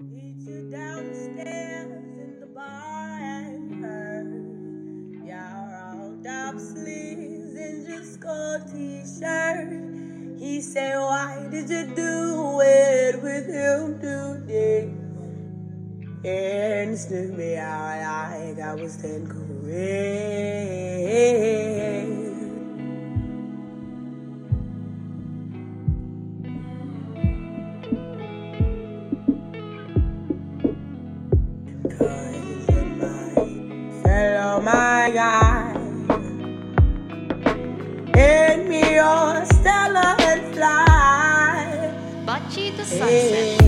Meet you downstairs in the bar and her. Y'all rolled up sleeves and just gold t-shirt. He said, Why did you do it with him today? And sniffed me out like I was ten Korean. My guy. Hand me Stella and fly. To sunset.